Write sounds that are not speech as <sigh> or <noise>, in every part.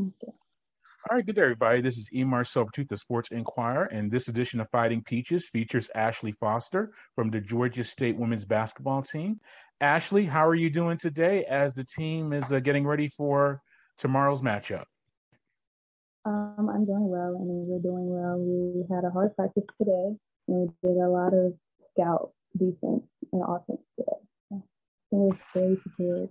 All right, good day, everybody. This is Marcel Pourtout, the Sports Inquirer, and this edition of Fighting Peaches features Ashley Foster from the Georgia State women's basketball team. Ashley, how are you doing today as the team is uh, getting ready for tomorrow's matchup? Um, I'm doing well. Mean, we're doing well. We had a hard practice today, and we did a lot of scout defense and offense today. So was very prepared.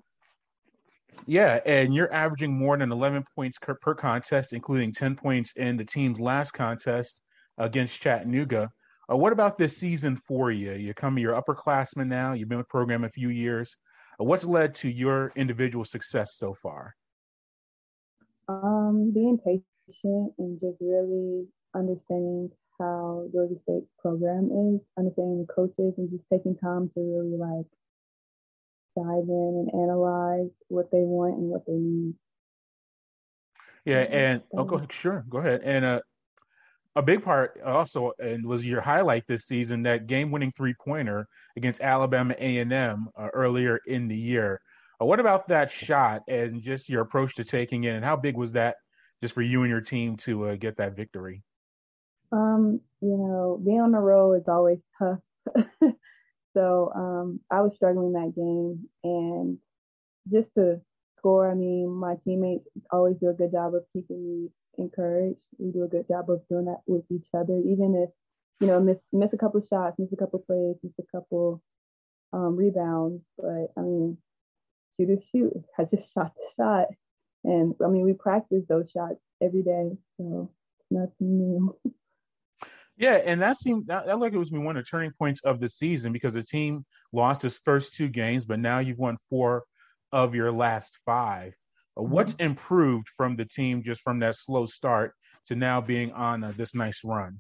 Yeah, and you're averaging more than 11 points per contest, including 10 points in the team's last contest against Chattanooga. Uh, what about this season for you? You're coming, you're upperclassman now. You've been with the program a few years. Uh, what's led to your individual success so far? Um, being patient and just really understanding how Georgia State's program is, understanding the coaches, and just taking time to really like dive in and analyze what they want and what they need. Yeah, and oh, go ahead, sure, go ahead. And uh, a big part also, and was your highlight this season that game-winning three-pointer against Alabama A&M uh, earlier in the year. Uh, what about that shot and just your approach to taking it, and how big was that just for you and your team to uh, get that victory? Um, you know, being on the road is always <laughs> tough. So um, I was struggling that game, and just to score, I mean, my teammates always do a good job of keeping me encouraged. We do a good job of doing that with each other, even if you know miss miss a couple shots, miss a couple plays, miss a couple um, rebounds. But I mean, shoot or shoot. <laughs> I just shot the shot, and I mean, we practice those shots every day, so nothing new. <laughs> Yeah, and that seemed that, that like it was one of the turning points of the season because the team lost its first two games, but now you've won four of your last 5 uh, mm-hmm. What's improved from the team just from that slow start to now being on uh, this nice run?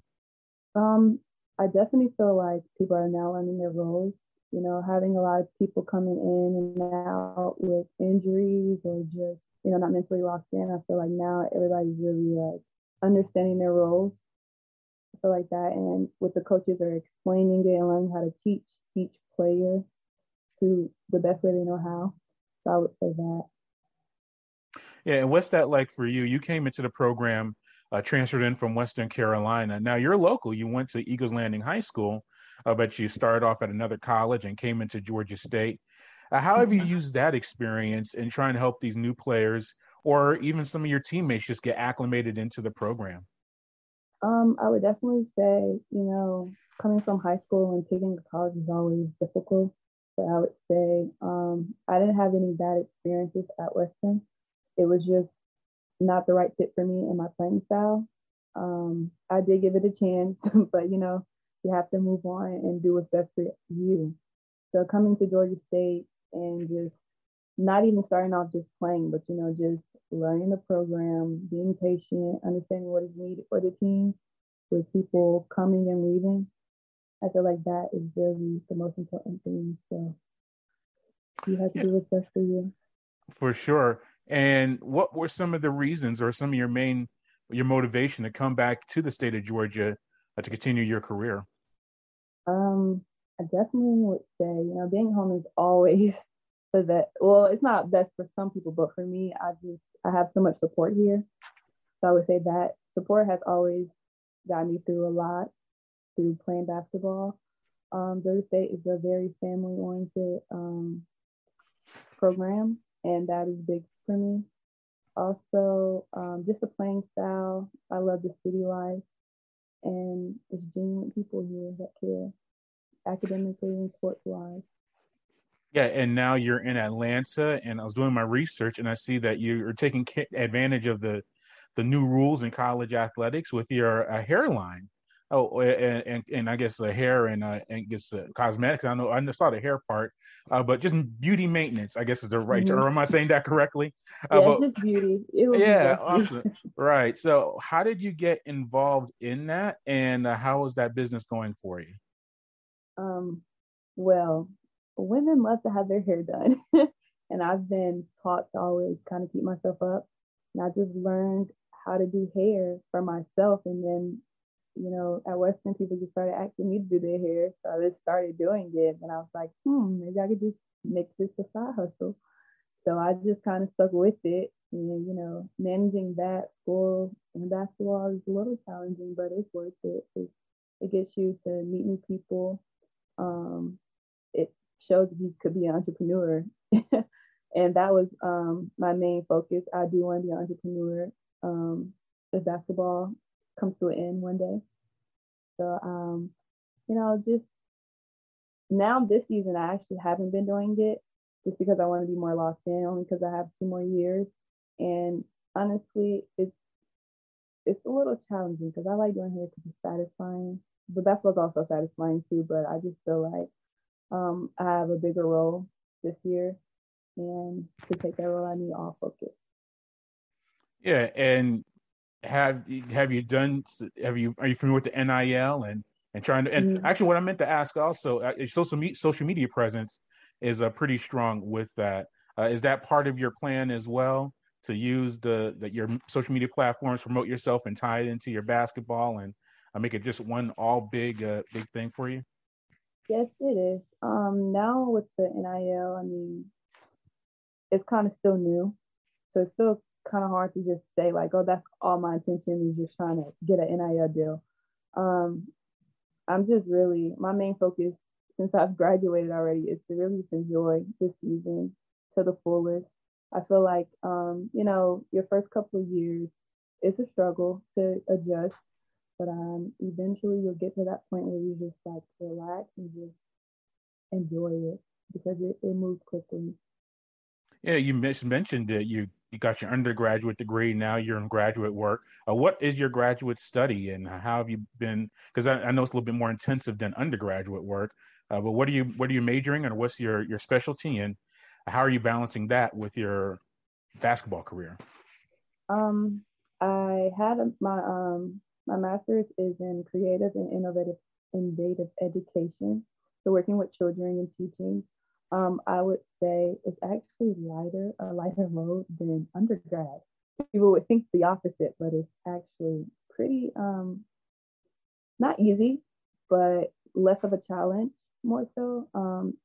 Um, I definitely feel like people are now learning their roles. You know, having a lot of people coming in and out with injuries or just you know not mentally locked in. I feel like now everybody's really like understanding their roles feel like that. And with the coaches are explaining it and learning how to teach each player to the best way they know how. So I would say that. Yeah, and what's that like for you? You came into the program, uh, transferred in from Western Carolina. Now you're local. You went to Eagles Landing High School, uh, but you started off at another college and came into Georgia State. Uh, how have you mm-hmm. used that experience in trying to help these new players or even some of your teammates just get acclimated into the program? Um, I would definitely say, you know, coming from high school and taking college is always difficult. But I would say um, I didn't have any bad experiences at Western. It was just not the right fit for me and my playing style. Um, I did give it a chance, <laughs> but you know, you have to move on and do what's best for you. So coming to Georgia State and just not even starting off just playing, but you know, just learning the program, being patient, understanding what is needed for the team with people coming and leaving. I feel like that is really the most important thing. So you have to do what's best for you. For sure. And what were some of the reasons or some of your main your motivation to come back to the state of Georgia uh, to continue your career? Um, I definitely would say, you know, being home is always <laughs> the best. Well, it's not best for some people, but for me, I just I have so much support here. So I would say that support has always gotten me through a lot through playing basketball. Um, Georgia State is a very family oriented um, program, and that is big for me. Also, um, just the playing style. I love the city life, and it's genuine people here that care academically and sports wise. Yeah, and now you're in Atlanta, and I was doing my research, and I see that you're taking advantage of the the new rules in college athletics with your uh, hairline. Oh, and, and, and I guess the hair and uh, and guess uh, cosmetics. I know I saw the hair part, uh, but just beauty maintenance. I guess is the right. Mm-hmm. Or am I saying that correctly? Uh, yeah, but, <laughs> beauty. yeah, awesome. right. So, how did you get involved in that, and uh, how is that business going for you? Um, well, women love to have their hair done. <laughs> and I've been taught to always kind of keep myself up. And I just learned how to do hair for myself. And then, you know, at Western, people just started asking me to do their hair. So I just started doing it. And I was like, hmm, maybe I could just make this a side hustle. so I just kind of stuck with it. And, you know, managing that school and basketball is a little challenging, but it's worth it. It, it gets you to meet new people. Um, it shows you could be an entrepreneur. <laughs> and that was um, my main focus. I do want to be an entrepreneur um, if basketball comes to an end one day. So, um, you know, just now this season, I actually haven't been doing it just because I want to be more locked in, only because I have two more years. And honestly, it's it's a little challenging because I like doing hair because it's satisfying. But basketball's also satisfying too. But I just feel like um, I have a bigger role this year, and to take that role, I need all focus. Yeah, and have have you done? Have you are you familiar with the NIL and and trying to? And mm-hmm. actually, what I meant to ask also, uh, social media, social media presence is uh, pretty strong with that. Uh, is that part of your plan as well to use the, the your social media platforms, promote yourself, and tie it into your basketball and uh, make it just one all big uh, big thing for you? Yes, it is. Um, now with the NIL, I mean, it's kind of still new, so it's still kind of hard to just say like, oh, that's all my intention is just trying to get an NIL deal. Um, I'm just really my main focus since I've graduated already is to really enjoy this season to the fullest. I feel like um, you know, your first couple of years it's a struggle to adjust, but um eventually you'll get to that point where you just like relax and just enjoy it because it, it moves quickly. Yeah, you mentioned that you you got your undergraduate degree. Now you're in graduate work. Uh, what is your graduate study, and how have you been? Because I, I, know it's a little bit more intensive than undergraduate work. Uh, but what are you what are you majoring in, or what's your your specialty, and how are you balancing that with your basketball career? Um, I had my um my master's is in creative and innovative innovative education, so working with children and teaching. Um, I would say it's actually lighter, a lighter load than undergrad. People would think the opposite, but it's actually pretty um not easy, but less of a challenge more so. Um,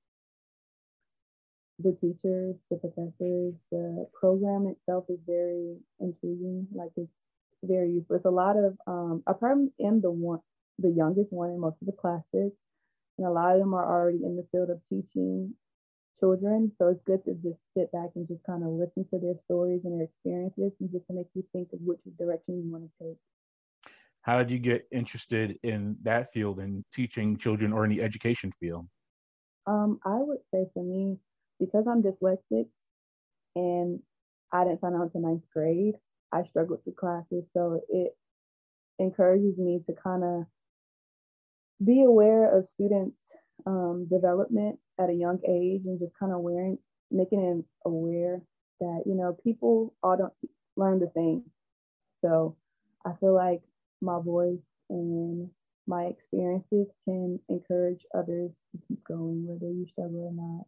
the teachers, the professors, the program itself is very intriguing. Like it's very useful. It's a lot of um, I probably am the one, the youngest one in most of the classes, and a lot of them are already in the field of teaching children. So it's good to just sit back and just kind of listen to their stories and their experiences, and just to make you think of which direction you want to take. How did you get interested in that field and teaching children or in the education field? Um, I would say for me, because I'm dyslexic and I didn't find out until ninth grade, I struggled through classes. So it encourages me to kind of be aware of students' um, development at a young age and just kind of wearing, making them aware that, you know, people all don't learn the same. So I feel like my voice and my experiences can encourage others to keep going, whether you struggle or not.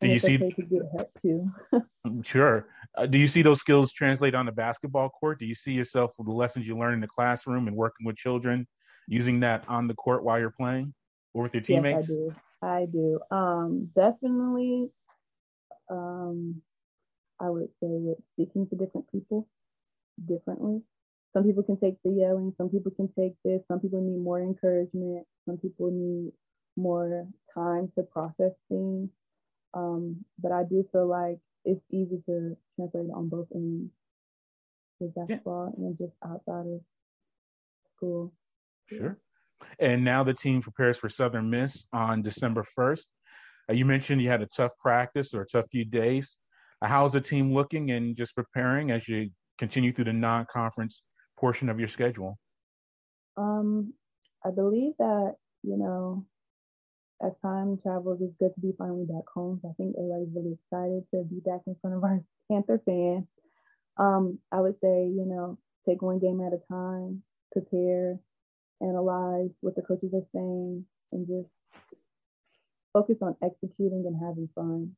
Do and you see? Okay to get help too. <laughs> Mm, sure. Uh, do you see those skills translate on the basketball court? Do you see yourself with the lessons you learn in the classroom and working with children, using that on the court while you're playing or with your teammates? Yes, I do. I do. Um, definitely. Um, I would say with speaking to different people differently some people can take the yelling, some people can take this, some people need more encouragement, some people need more time to process things. Um, but I do feel like it's easy to translate on both ends with basketball yeah. and just outside of school. Sure. And now the team prepares for Southern Miss on December 1st. Uh, you mentioned you had a tough practice or a tough few days. Uh, how's the team looking and just preparing as you continue through the non conference portion of your schedule? Um, I believe that, you know, as time travels, it's good to be finally back home. So I think everybody's really excited to be back in front of our <laughs> Panther fans. Um, I would say, you know, take one game at a time, prepare, analyze what the coaches are saying, and just focus on executing and having fun.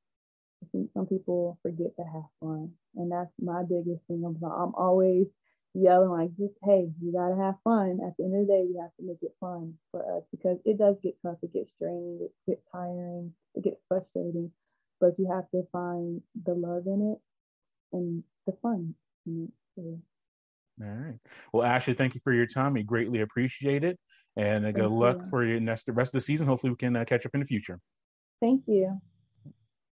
I think some people forget to have fun, and that's my biggest thing. I'm, I'm always yelling like just hey you gotta have fun at the end of the day we have to make it fun for us because it does get tough it gets draining it gets tiring it gets frustrating but you have to find the love in it and the fun in it. All right. Well, Ashley, thank you for your time. We greatly appreciate it. And uh, good luck for your next the rest of the season. Hopefully, we can uh, catch up in the future. Thank you.